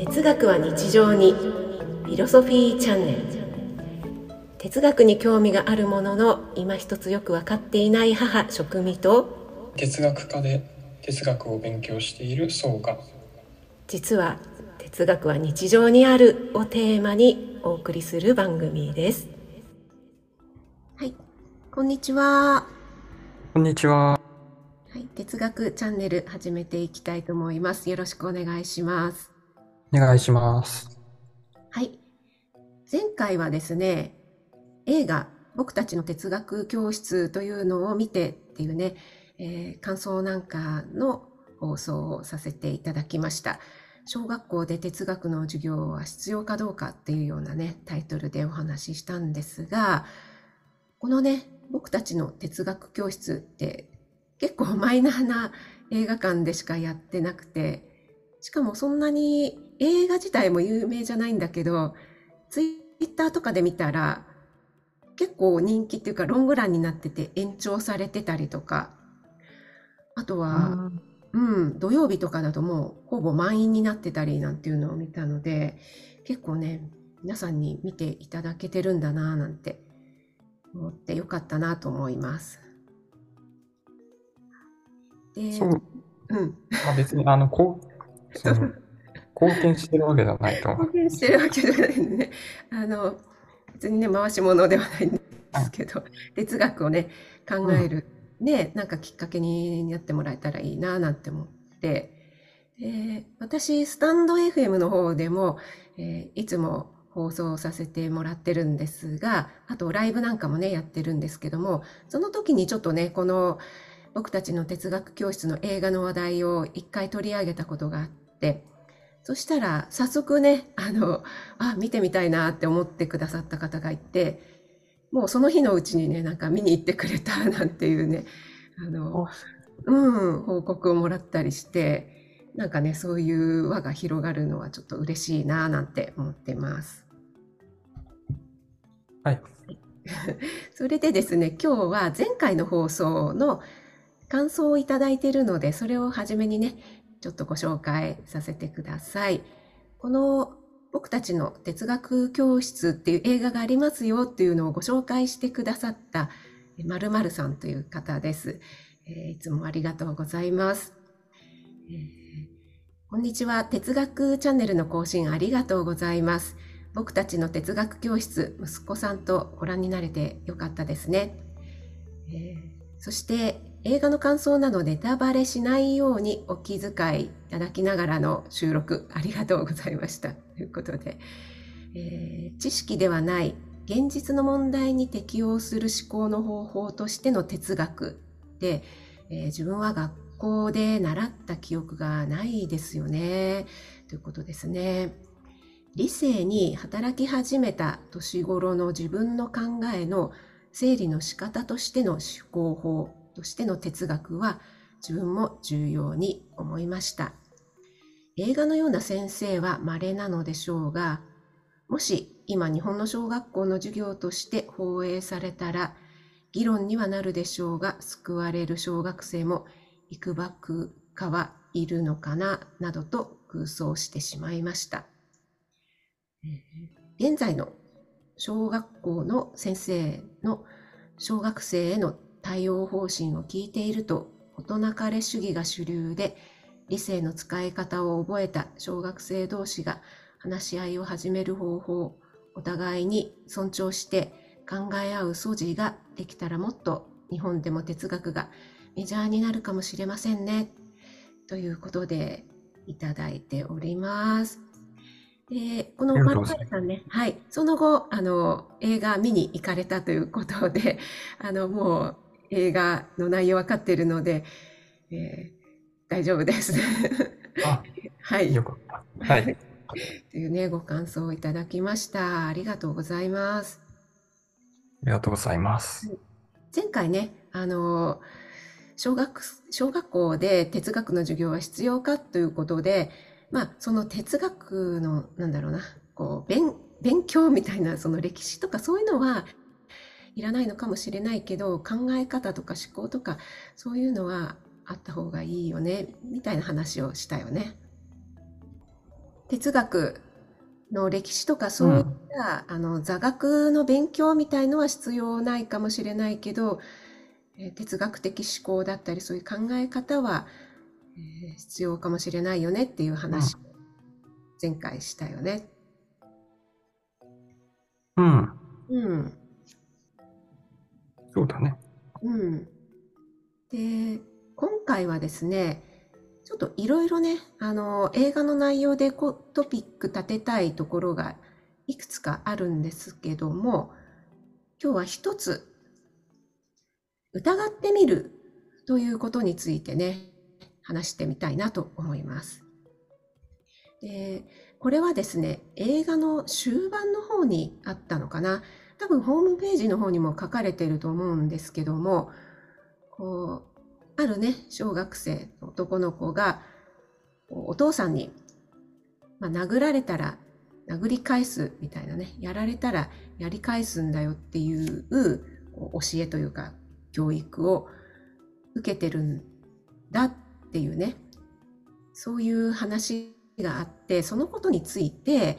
哲学は日常に。フィロソフィーチャンネル。哲学に興味があるものの今一つよく分かっていない母職味と。哲学科で哲学を勉強している層が。実は哲学は日常にあるをテーマにお送りする番組です。はいこんにちは。こんにちは。はい哲学チャンネル始めていきたいと思います。よろしくお願いしますお願いしますはい前回はですね映画僕たちの哲学教室というのを見てっていうね、えー、感想なんかの放送をさせていただきました。小学校で哲学の授業は必要かどうかっていうようなね、タイトルでお話ししたんですが、このね、僕たちの哲学教室って結構マイナーな映画館でしかやってなくて、しかもそんなに映画自体も有名じゃないんだけど、ツイッターとかで見たら、結構人気っていうかロングランになってて延長されてたりとか、あとは、うん、土曜日とかだともうほぼ満員になってたりなんていうのを見たので、結構ね、皆さんに見ていただけてるんだなぁなんて思ってよかったなと思います。で、そう。うん。まあ別にあの、こう、その貢献してるわけじゃないと思う。貢献してるわけじゃないね。あの、別にね回し物ではないんですけど、哲学をね考える、うん、ねなんかきっかけになってもらえたらいいななんて思ってで私スタンド FM の方でも、えー、いつも放送させてもらってるんですがあとライブなんかもねやってるんですけどもその時にちょっとねこの僕たちの哲学教室の映画の話題を一回取り上げたことがあってそしたら早速ね、あの、あ、見てみたいなって思ってくださった方がいて、もうその日のうちにね、なんか見に行ってくれたなんていうね、あの、うん、報告をもらったりして、なんかね、そういう輪が広がるのはちょっと嬉しいななんて思ってます。はい。それでですね、今日は前回の放送の感想をいただいているので、それをはじめにね、ちょっとご紹介させてください。この僕たちの哲学教室っていう映画がありますよっていうのをご紹介してくださったまるまるさんという方です、え、いつもありがとうございます、え、こんにちは。哲学チャンネルの更新ありがとうございます。僕たちの哲学教室、息子さんとご覧になれてよかったですね。えー、そして映画の感想などネタバレしないようにお気遣いいただきながらの収録ありがとうございました。ということで、えー、知識ではない現実の問題に適応する思考の方法としての哲学で、えー、自分は学校で習った記憶がないですよね。ということですね。理性に働き始めた年頃の自分の考えの整理の仕方としての思考法としての哲学は自分も重要に思いました。映画のような先生は稀なのでしょうが、もし今日本の小学校の授業として放映されたら、議論にはなるでしょうが、救われる小学生もいくばくかはいるのかな、などと空想してしまいました。現在の小学校の先生の小学生への対応方針を聞いていると事なかれ主義が主流で理性の使い方を覚えた小学生同士が話し合いを始める方法お互いに尊重して考え合う素地ができたらもっと日本でも哲学がメジャーになるかもしれませんねということでいただいております。でこのマルカルさんね、はい、その後あの映画見に行かれたということであのもう映画の内容分かっているので、えー、大丈夫です。はい。よかった。はい。というね、ご感想をいただきました。ありがとうございます。ありがとうございます。前回ね、あの、小学、小学校で哲学の授業は必要かということで、まあ、その哲学の、なんだろうな、こう、勉、勉強みたいな、その歴史とかそういうのはいらないのかもしれないけど考え方とか思考とかそういうのはあった方がいいよねみたいな話をしたよね。哲学の歴史とかそういった、あの座学の勉強みたいのは必要ないかもしれないけど、え哲学的思考だったりそういう考え方は、え必要かもしれないよねっていう話を前回したよね。うん。うん。そうだね。うん。で、今回はですね、ちょっといろいろね、あの、映画の内容でこトピック立てたいところがいくつかあるんですけども、今日は一つ、疑ってみるということについてね、話してみたいなと思います。でこれはですね、映画の終盤の方にあったのかな。多分ホームページの方にも書かれてると思うんですけども、こう、あるね、小学生の男の子が、お父さんに、まあ、殴られたら殴り返すみたいなね、やられたらやり返すんだよっていう教えというか教育を受けてるんだっていうね、そういう話があって、そのことについて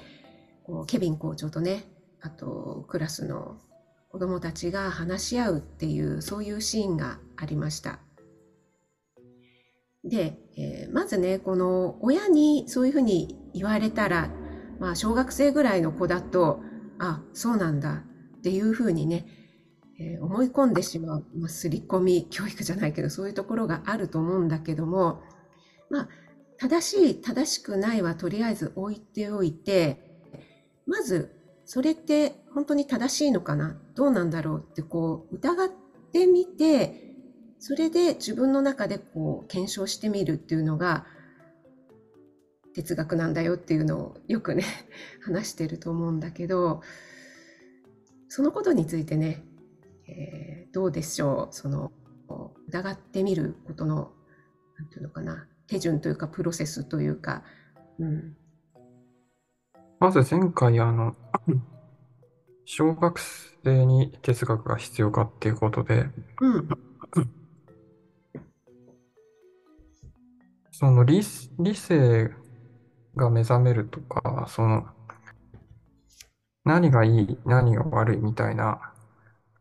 こう、ケビン校長とね、あとクラスの子供たちが話し合うっていうそういうシーンがありました。で、えー、まずねこの親にそういうふうに言われたら、まあ、小学生ぐらいの子だとあそうなんだっていうふうにね、えー、思い込んでしまう、まあ、刷り込み教育じゃないけどそういうところがあると思うんだけどもまあ正しい正しくないはとりあえず置いておいてまずそれって本当に正しいのかな？どうなんだろうってこう疑ってみて、それで自分の中でこう検証してみるっていうのが哲学なんだよっていうのをよくね 話してると思うんだけど、そのことについてね、えー、どうでしょう？その疑ってみることの、なんていうのかな、手順というかプロセスというか、うん、まず前回、あの、小学生に哲学が必要かっていうことで、その理、理性が目覚めるとか、その、何がいい、何が悪いみたいな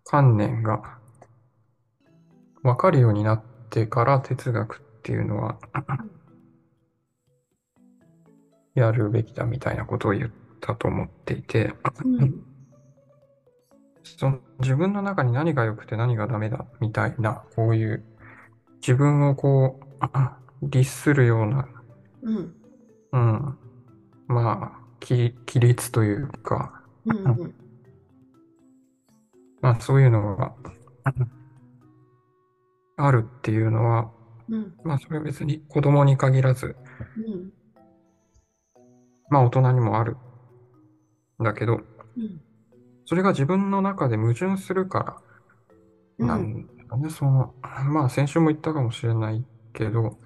観念が分かるようになってから哲学っていうのはやるべきだみたいなことを言ったと思っていて、うん、その自分の中に何が良くて何がダメだみたいな、こういう自分をこう、律するような、うん、うん、まあ、規律というか、うんうん、まあそういうのがあるっていうのは、うん、まあそれは別に子供に限らず、うんまあ大人にもある。んだけど、うん、それが自分の中で矛盾するからなんだね、うん、その、まあ先週も言ったかもしれないけど、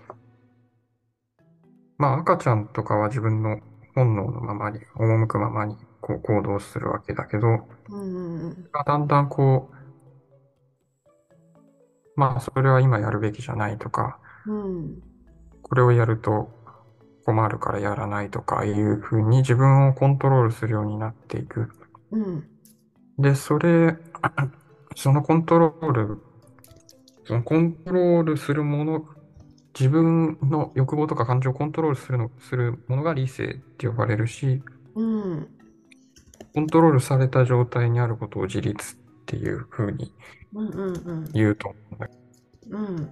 まあ赤ちゃんとかは自分の本能のままに、赴くままにこう行動するわけだけど、うんだんだんこう、まあそれは今やるべきじゃないとか、うん、これをやると困るからやらないとかいうふうに自分をコントロールするようになっていく。うん、で、それ、そのコントロール、そのコントロールするもの、自分の欲望とか感情をコントロールするのするものが理性って呼ばれるし、うん、コントロールされた状態にあることを自立っていうふうに言うと思うんだけど、うん、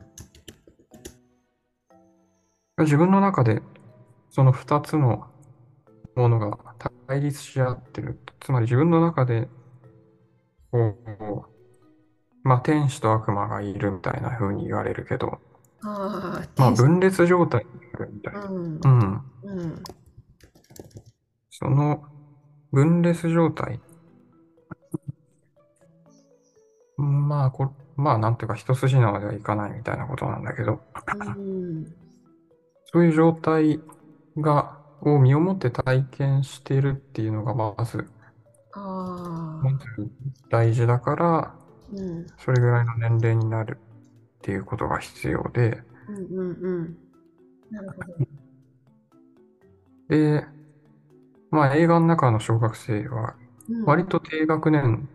自分の中でその2つのものが対立し合ってる。つまり自分の中で、こう、まあ天使と悪魔がいるみたいな風に言われるけど、あまあ分裂状態になるみたいな。うん。うん。うん。その分裂状態。まあこ、まあなんていうか一筋縄ではいかないみたいなことなんだけど、うん、そういう状態が、を身をもって体験しているっていうのがまず、あまず大事だから、うん、それぐらいの年齢になるっていうことが必要で、うんうんうん。なるほど。で、まあ映画の中の小学生はうん。割と低学年、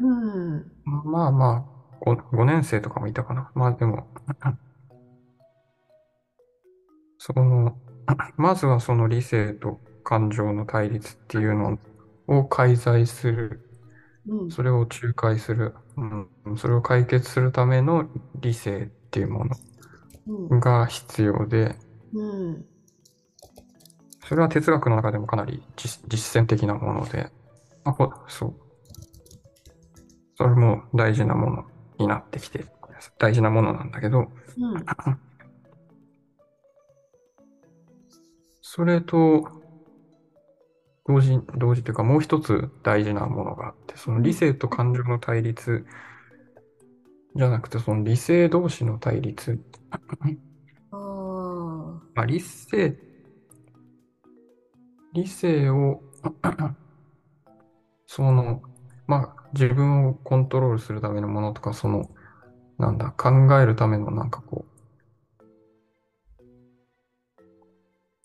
うん。まあまあ 5, 5年生とかもいたかな。まあでも、その、まずはその理性と感情の対立っていうのを介在する、うん。それを仲介する、うん、それを解決するための理性っていうもうん。のが必要で、うん。それは哲学の中でもかなり実実践的なもので、あ、ほそう。それも大事なものになってきて、大事なものなんだけど、うん。それと同時、同時というかもう一つ大事なものがあって、その理性と感情の対立じゃなくて、その理性同士の対立。ああ。まあ、理性、理性を その、まあ、自分をコントロールするためのものとか、その、なんだ、考えるためのなんかこ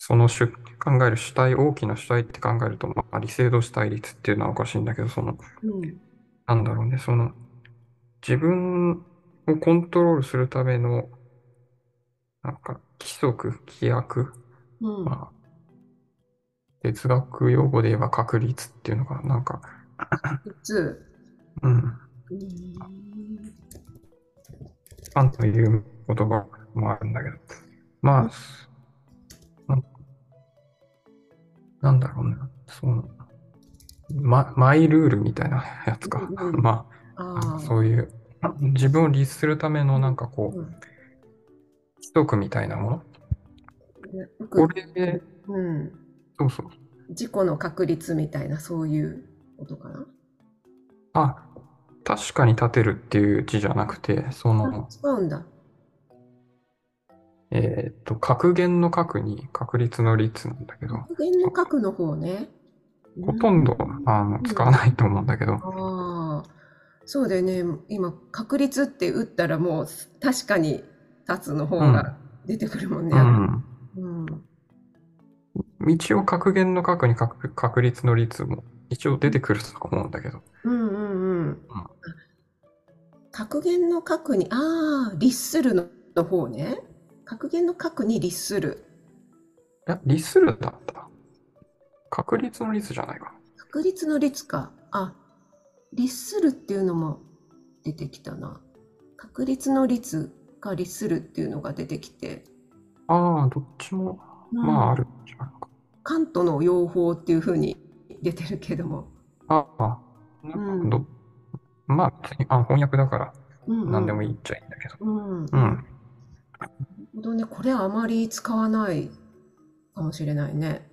その主、考える主体、大きな主体って考えると、まあ、理性同士対立っていうのはおかしいんだけど、その、うん。なんだろうね、その、自分をコントロールするための、なんか、規則、規約、うん。まあ、哲学用語で言えば確率っていうのが、なんか、普通。うん、うん。ファンという言葉もあるんだけど、まあ、なんだろうね、その、ま、マイルールみたいな やつか。うんうんまあ。そういう、自分を律するためのなんかこう、うん。規則みたいなもの？よこく、れで、うん。そうそう。自己の確率みたいな、そういうことかな？あ、確かに立てるっていう字じゃなくて、そあ、の、違うんだ。えーっと、格言の格に確率の率なんだけど、格言の角の方ね。ほとんど、あの、使わないと思うんだけど、ああ、そうだよね。今、確率って打ったらもう確かに立つの方が出てくるもんね。うん。うん。一応格言の格に確確率の率も一応出てくると思うんだけど、うんうんうん。あ格言の角に、ああ、律するのの方ね。格言の角に律する。いや、律するだった？確率の率じゃないか確率の率か。あ、律するっていうのも出てきたな。確率の率か律するっていうのが出てきて。な。ああ、どっちも、うんまあ、あるんじゃないか。カントの用法っていうふうに出てるけども。ああ、なんかど、まあ、別にあ翻訳だからうんうん何でもいいっちゃいいんだけど。うん。うん。ほどね。これあまり使わないかもしれないね。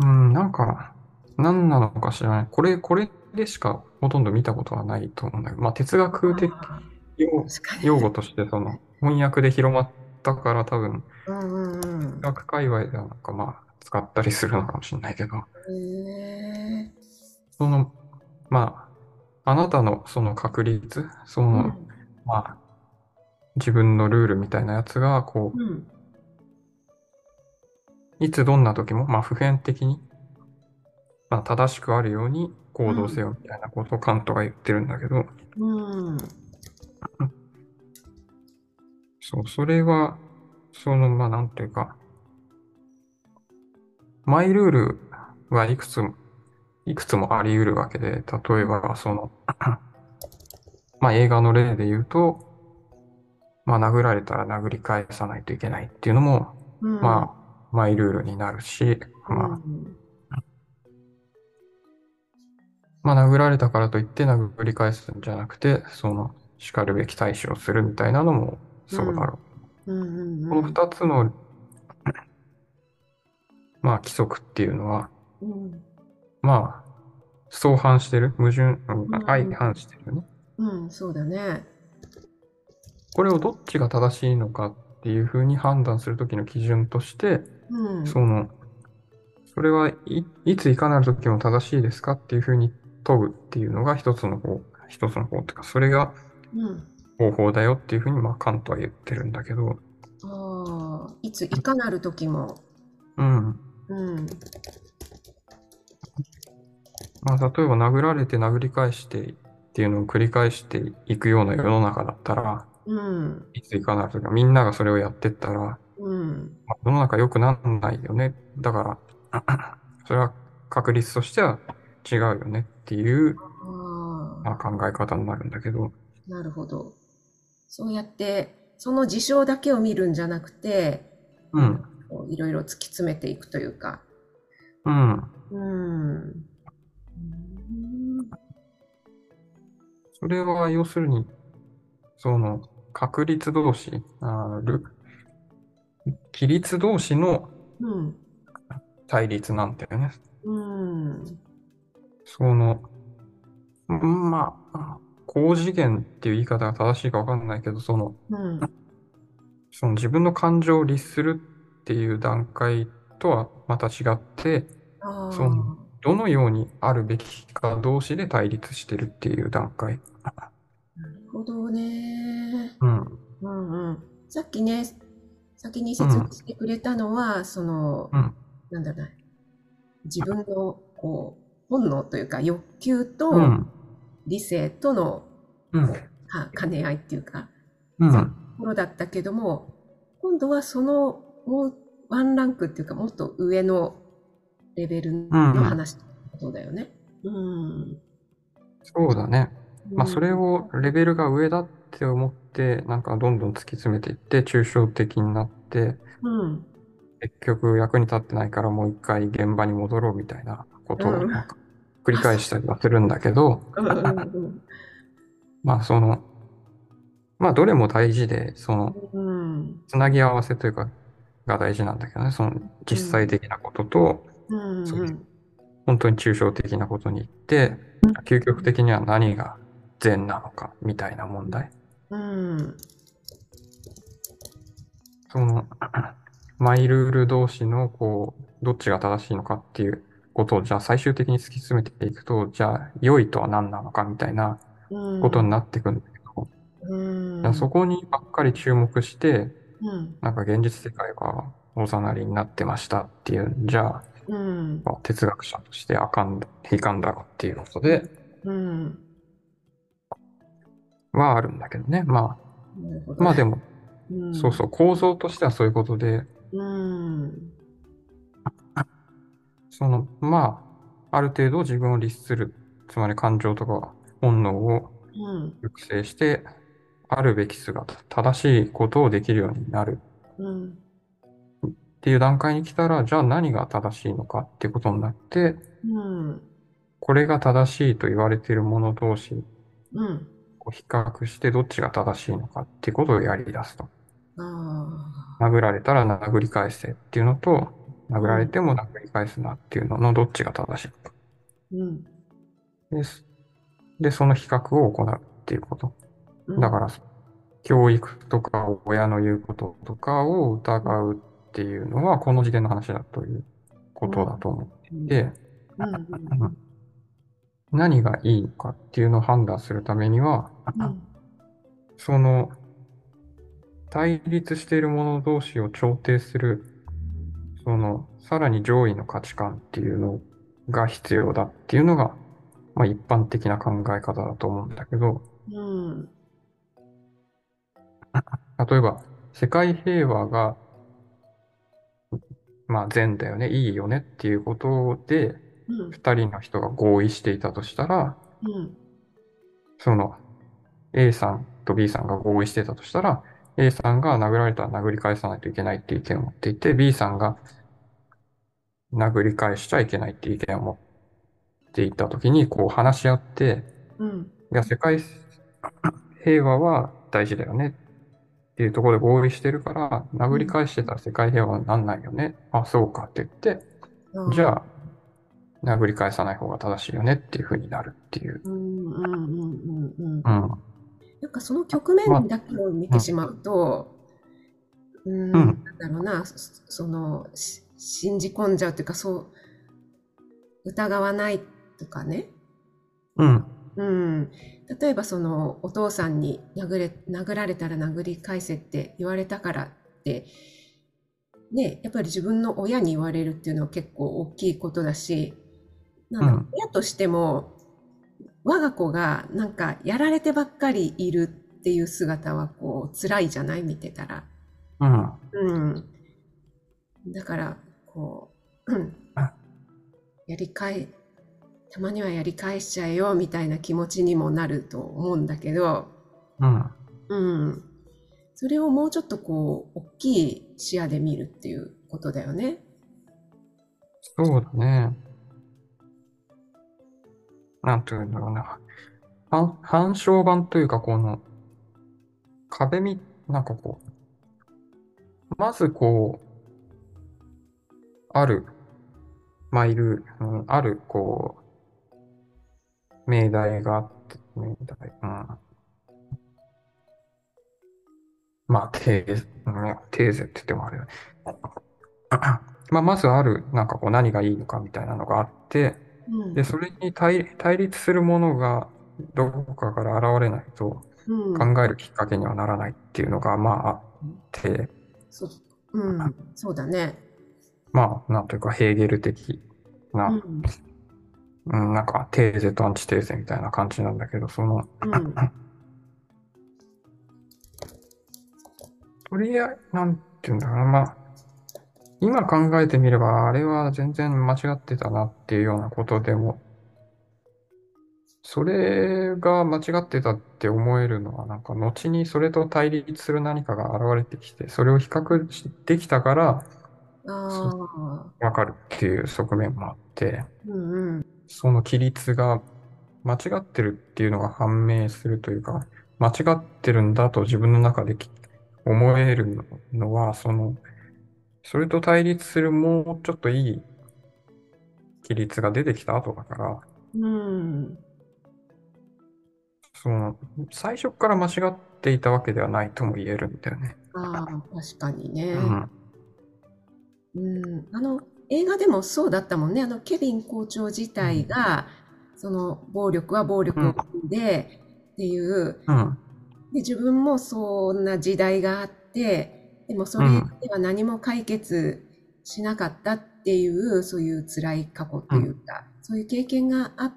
うん、なんか、何なのか知らない。これ、これでしかほとんど見たことはないと思うんだけど、まあ、哲学的あ用語として、その、翻訳で広まったから多分、うんうんうん哲。学界隈ではなんかまあ、使ったりするのかもしれないけど。その、まあ、あなたのその確率、その、うんまあ、自分のルールみたいなやつが、こう、うん。いつどんな時も、まあ、普遍的に、まあ、正しくあるように行動せよみたいなことをカントが言ってるんだけど、うん。そう、それは、その、まあ、なんていうか、マイルールはいくつも、いくつもあり得るわけで、例えば、その、まあ、映画の例で言うと、まあ、殴られたら殴り返さないといけないっていうのも、うん。まあ、マイルールになるし、まあ、うん。まあ、殴られたからといって殴り返すんじゃなくて、その、叱るべき対処をするみたいなのもそうだろう。ん。うんう。うん。この二つの、まあ、規則っていうのは、うん。まあ、相反してる、矛盾、相反してるよね。うん、そうだね。これをどっちが正しいのかっていうふうに判断するときの基準として、うんその、それはい、いついかなるときも正しいですかっていうふうに問うっていうのが一つの方、一つの方っていうか、それがうん方法だよっていうふうに、まあ、カントは言ってるんだけど、ああ、いついかなる時も。うん。うんまあ、例えば殴られて殴り返してっていうのを繰り返していくような世の中だったら、うん。いついかなるとか、みんながそれをやってったら、うん。まあ世の中良くなんないよね。だから、それは確率としては違うよねっていう、あまあ、考え方になるんだけど、あ、なるほど。そうやって、その事象だけを見るんじゃなくて、うん、いろいろ突き詰めていくというか。うん。うん。それは要するに、その、確率同士、ある、規律同士のうん。対立なんだよね。うん。その、うんまあ、高次元っていう言い方が正しいかわかんないけど、その、うん。その自分の感情を律するっていう段階とはまた違って。そのどのようにあるべきか同士で対立してるっていう段階。ほどね。うん。うんうん。さっきね、先に説明してくれたのは、その、うんなんだろうな、自分のこう本能というか欲求とうん。理性とのうん。か兼ね合いっていうか、うん。ところだったけども、今度はそのもうワンランクっていうか、もっと上のレベルの話ってことだよね。うん。そうだね。まあ、うんそれをレベルが上だって思って、なんかどんどん突き詰めていって、抽象的になって、うん。結局役に立ってないからもう一回現場に戻ろうみたいなことをうん。なんか繰り返したりはするんだけど、まあその、まあどれも大事で、その、うん。つなぎ合わせというか、が大事なんだけどね、その実際的なことと、う本当に抽象的なことに行って、究極的には何が善なのかみたいな問題？うん。その、マイルール同士の、こう、どっちが正しいのかっていうことを、じゃあ最終的に突き詰めていくと、じゃあ良いとは何なのかみたいなうん。ことになっていくんだけど、うん。そこにばっかり注目して、うん。なんか現実世界はおざなりになってましたっていう、じゃあ、うん。まあ哲学者としてあかんだ、いかんだろうっていうことでうん。はあるんだけどね。まあ。まあでも、うん、そうそう、構造としてはそういうことで、うん。その、まあ、ある程度自分を律する、つまり感情とか本能をうん。抑制して、あるべき姿、正しいことをできるようになるうん。っていう段階に来たら、じゃあ何が正しいのかってことになって、うん。これが正しいと言われているもの同士うん。を比較してどっちが正しいのかっていうことをやり出すと。あ殴られたら殴り返せっていうのと、殴られても殴り返すなっていうののどっちが正しいのか。あ。うん。です。で、その比較を行うっていうこと。うんだから、教育とか親の言うこととかを疑うっていうのは、この次元の話だということだと思っていて、うん。うん 何がいいのかっていうのを判断するためには、うん。その対立している者同士を調停する、そのさらに上位の価値観っていうのが必要だっていうのが、まあ一般的な考え方だと思うんだけど、うん。例えば世界平和が、まあ善だよね、いいよねっていうことで、うん。二人の人が合意していたとしたら、うん。その A さんと B さんが合意してたとしたら、A さんが殴られたら殴り返さないといけないっていう意見を持っていて、B さんが殴り返しちゃいけないっていう意見を持っていたときに、こう話し合って、うん。いや、世界平和は大事だよねっていうところで合意してるから、殴り返してたら世界平和になんないよね。あ、そうかって言って、じゃあ、殴り返さない方が正しいよねっていうふうになるっていう。うん。うん。うん。うん。うん。うん。なんかその局面だけを見てしまうと、うん、なんだろうな、そその、し信じ込んじゃうというか、そう、疑わないとかね。うん。うん。例えばその、お父さんに殴れ、殴られたら殴り返せって言われたからって、ね、やっぱり自分の親に言われるっていうのは結構大きいことだし、なんだうん親としても、我が子がなんかやられてばっかりいるっていう姿はこう辛いじゃない？見てたら。うん。うん。だから、こう、うんあやり返、たまにはやり返しちゃえよみたいな気持ちにもなると思うんだけど、うん。うん。それをもうちょっとこう、大きい視野で見るっていうことだよね。そうだね。なんていうんだろうな。反、証版というか、この、壁み、なんかこう、まずこう、ある、マイル、うん、ある、こう、命題があって、命題、うん。まあ、テーゼ、うんテーゼって言ってもあるよね。まあ、まずある、なんかこう、何がいいのかみたいなのがあって、うん。で、それに対、対立するものがどこかから現れないとうん。考えるきっかけにはならないっていうのが、まああって、そう、うん。そうだね。まあ、なんというか、ヘーゲル的な、うん。うん、なんか、テーゼとアンチテーゼみたいな感じなんだけど、その、うん。とりあえず、なんていうんだろうな、まあ、今考えてみれば、あれは全然間違ってたなっていうようなことでも、それが間違ってたって思えるのは、なんか、後にそれと対立する何かが現れてきて、それを比較できたから。わかるっていう側面もあって、うんうん。その規律が間違ってるっていうのが判明するというか、間違ってるんだと自分の中でき思えるのは、その、それと対立するもうちょっといい規律が出てきた後だから、うん。その、最初から間違っていたわけではないとも言えるんだよね。ああ、確かにね。うん。うん。あの、映画でもそうだったもんね。あの、ケビン校長自体が、その、暴力は暴力を生んで、っていう、うん。で、自分もそんな時代があって、でもそれでは何も解決しなかったっていう、そういう辛い過去というか、そういう経験があっ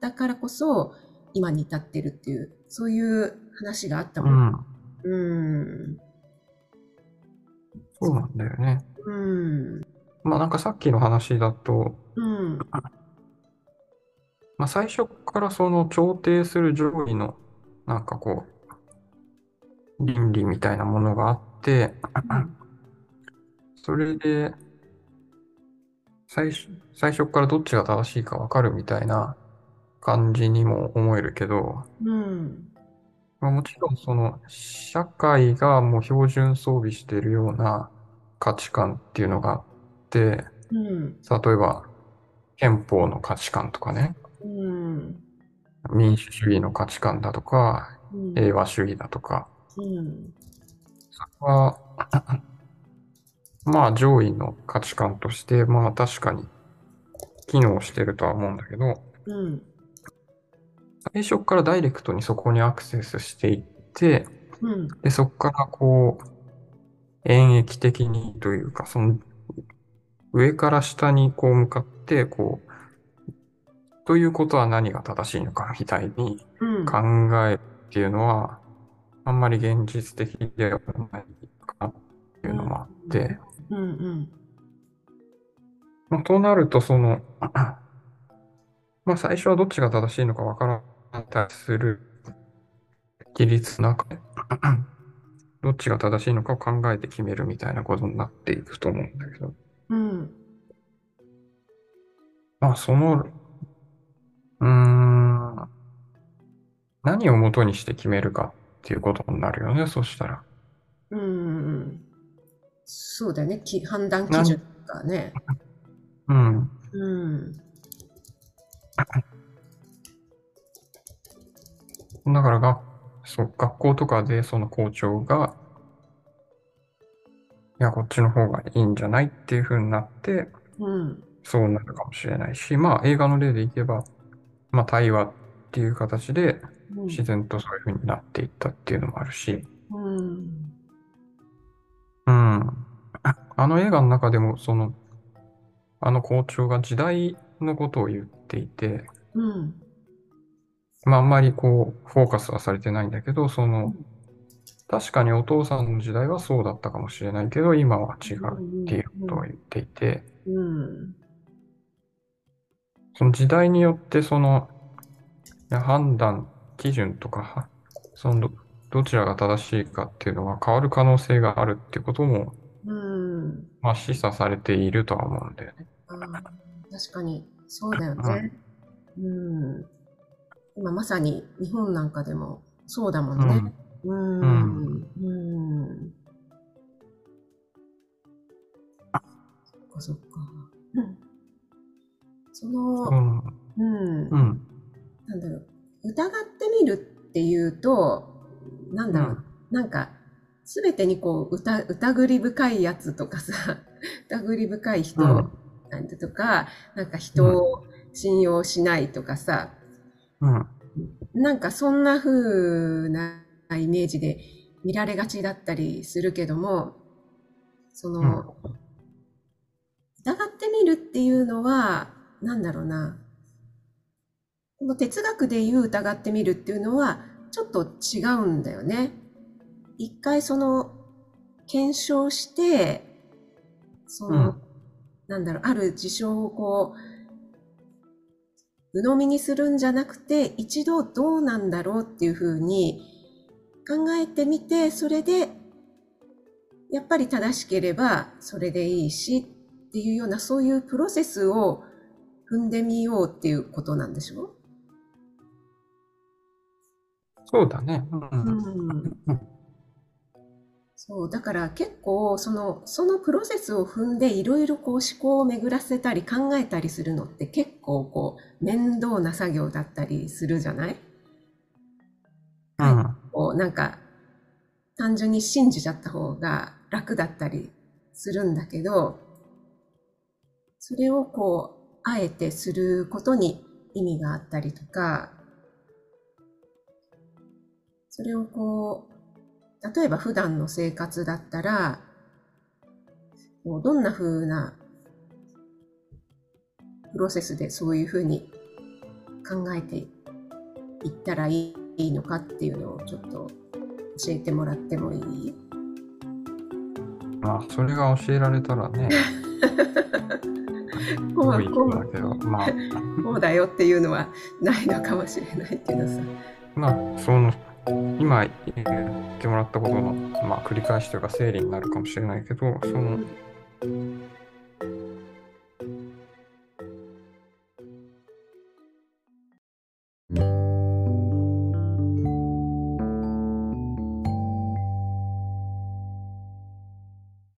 たからこそ、今に至ってるっていう、そういう話があったうもん。ん。うん。そうなんだよね。うん。まあなんかさっきの話だと、うん。まあ、最初からその調停する上位のなんかこう倫理みたいなものがあって、それで最初最初からどっちが正しいか分かるみたいな感じにも思えるけど、うん。まあ、もちろんその社会がもう標準装備しているような価値観っていうのがあって、うん。例えば憲法の価値観とかね、うん。民主主義の価値観だとか、うん。平和主義だとかうん。は、まあ上位の価値観として、まあ確かに機能してるとは思うんだけど、うん。最初からダイレクトにそこにアクセスしていって、うん。で、そこからこう、演疫的にというか、その上から下にこう向かって、こう、ということは何が正しいのかみたいにうん。考えるっていうのは、あんまり現実的ではないかなっていうのもあって、うん。うん。まあ、となると、その、まあ、最初はどっちが正しいのかわからない対する規律の中で、どっちが正しいのかを考えて決めるみたいなことになっていくと思うんだけど、うん。まあ、その、うーん、何を元にして決めるかっていうことになるよね、そしたら。うん。そうだよね。き判断基準がね。うん。うん。だからが、そう、学校とかでその校長が、いや、こっちの方がいいんじゃないっていう風になって、うん。そうなるかもしれないし、まあ映画の例でいけば、まあ対話っていう形でうん。自然とそういう風になっていったっていうのもあるし、うん。うん。あの映画の中でも、その、あの校長が時代のことを言っていて、うん。まあ、あんまりこう、フォーカスはされてないんだけど、その、確かにお父さんの時代はそうだったかもしれないけど、今は違うっていうことを言っていて、うん。その時代によってその、判断基準とか、はそのど、どちらが正しいかっていうのが変わる可能性があるってことも、うん。まあ、示唆されているとは思うんだよね。あー確かに、そうだよね。うん。今まさに日本なんかでもそうだもんね。うん。うん。うん。そっかそっか。う んその、うん。うん。うん。なんだろう、疑ってみるっていうと、なんだろう、なんか、すべてにこう、疑疑り深いやつとかさ、疑り深い人うん。なんてとか、なんか人を信用しないとかさ、うん。なんかそんな風なイメージで見られがちだったりするけども、その、疑ってみるっていうのは、なんだろうな、この哲学で言う疑ってみるっていうのは、ちょっと違うんだよね。一回その、検証して、その、うんなんだろう、ある事象をこう、鵜呑みにするんじゃなくて、一度どうなんだろうっていうふうに考えてみて、それで、やっぱり正しければそれでいいしっていうような、そういうプロセスを踏んでみようっていうことなんでしょ？そうだね。う。うんん。そう、だから結構、その、そのプロセスを踏んでいろいろこう思考を巡らせたり考えたりするのって結構こう面倒な作業だったりするじゃない？うん。こうなんか単純に信じちゃった方が楽だったりするんだけど、それをこう、あえてすることに意味があったりとか、それをこう、例えば普段の生活だったら、こうどんな風なプロセスでそういう風に考えていったらいいのかっていうのをちょっと教えてもらってもいい？まあ、それが教えられたらね、すこうこだけど、まあ、う こうだよっていうのはないのかもしれないけどさ。まあ、その、今言ってもらったことの、まあ、繰り返しというか整理になるかもしれないけど、その、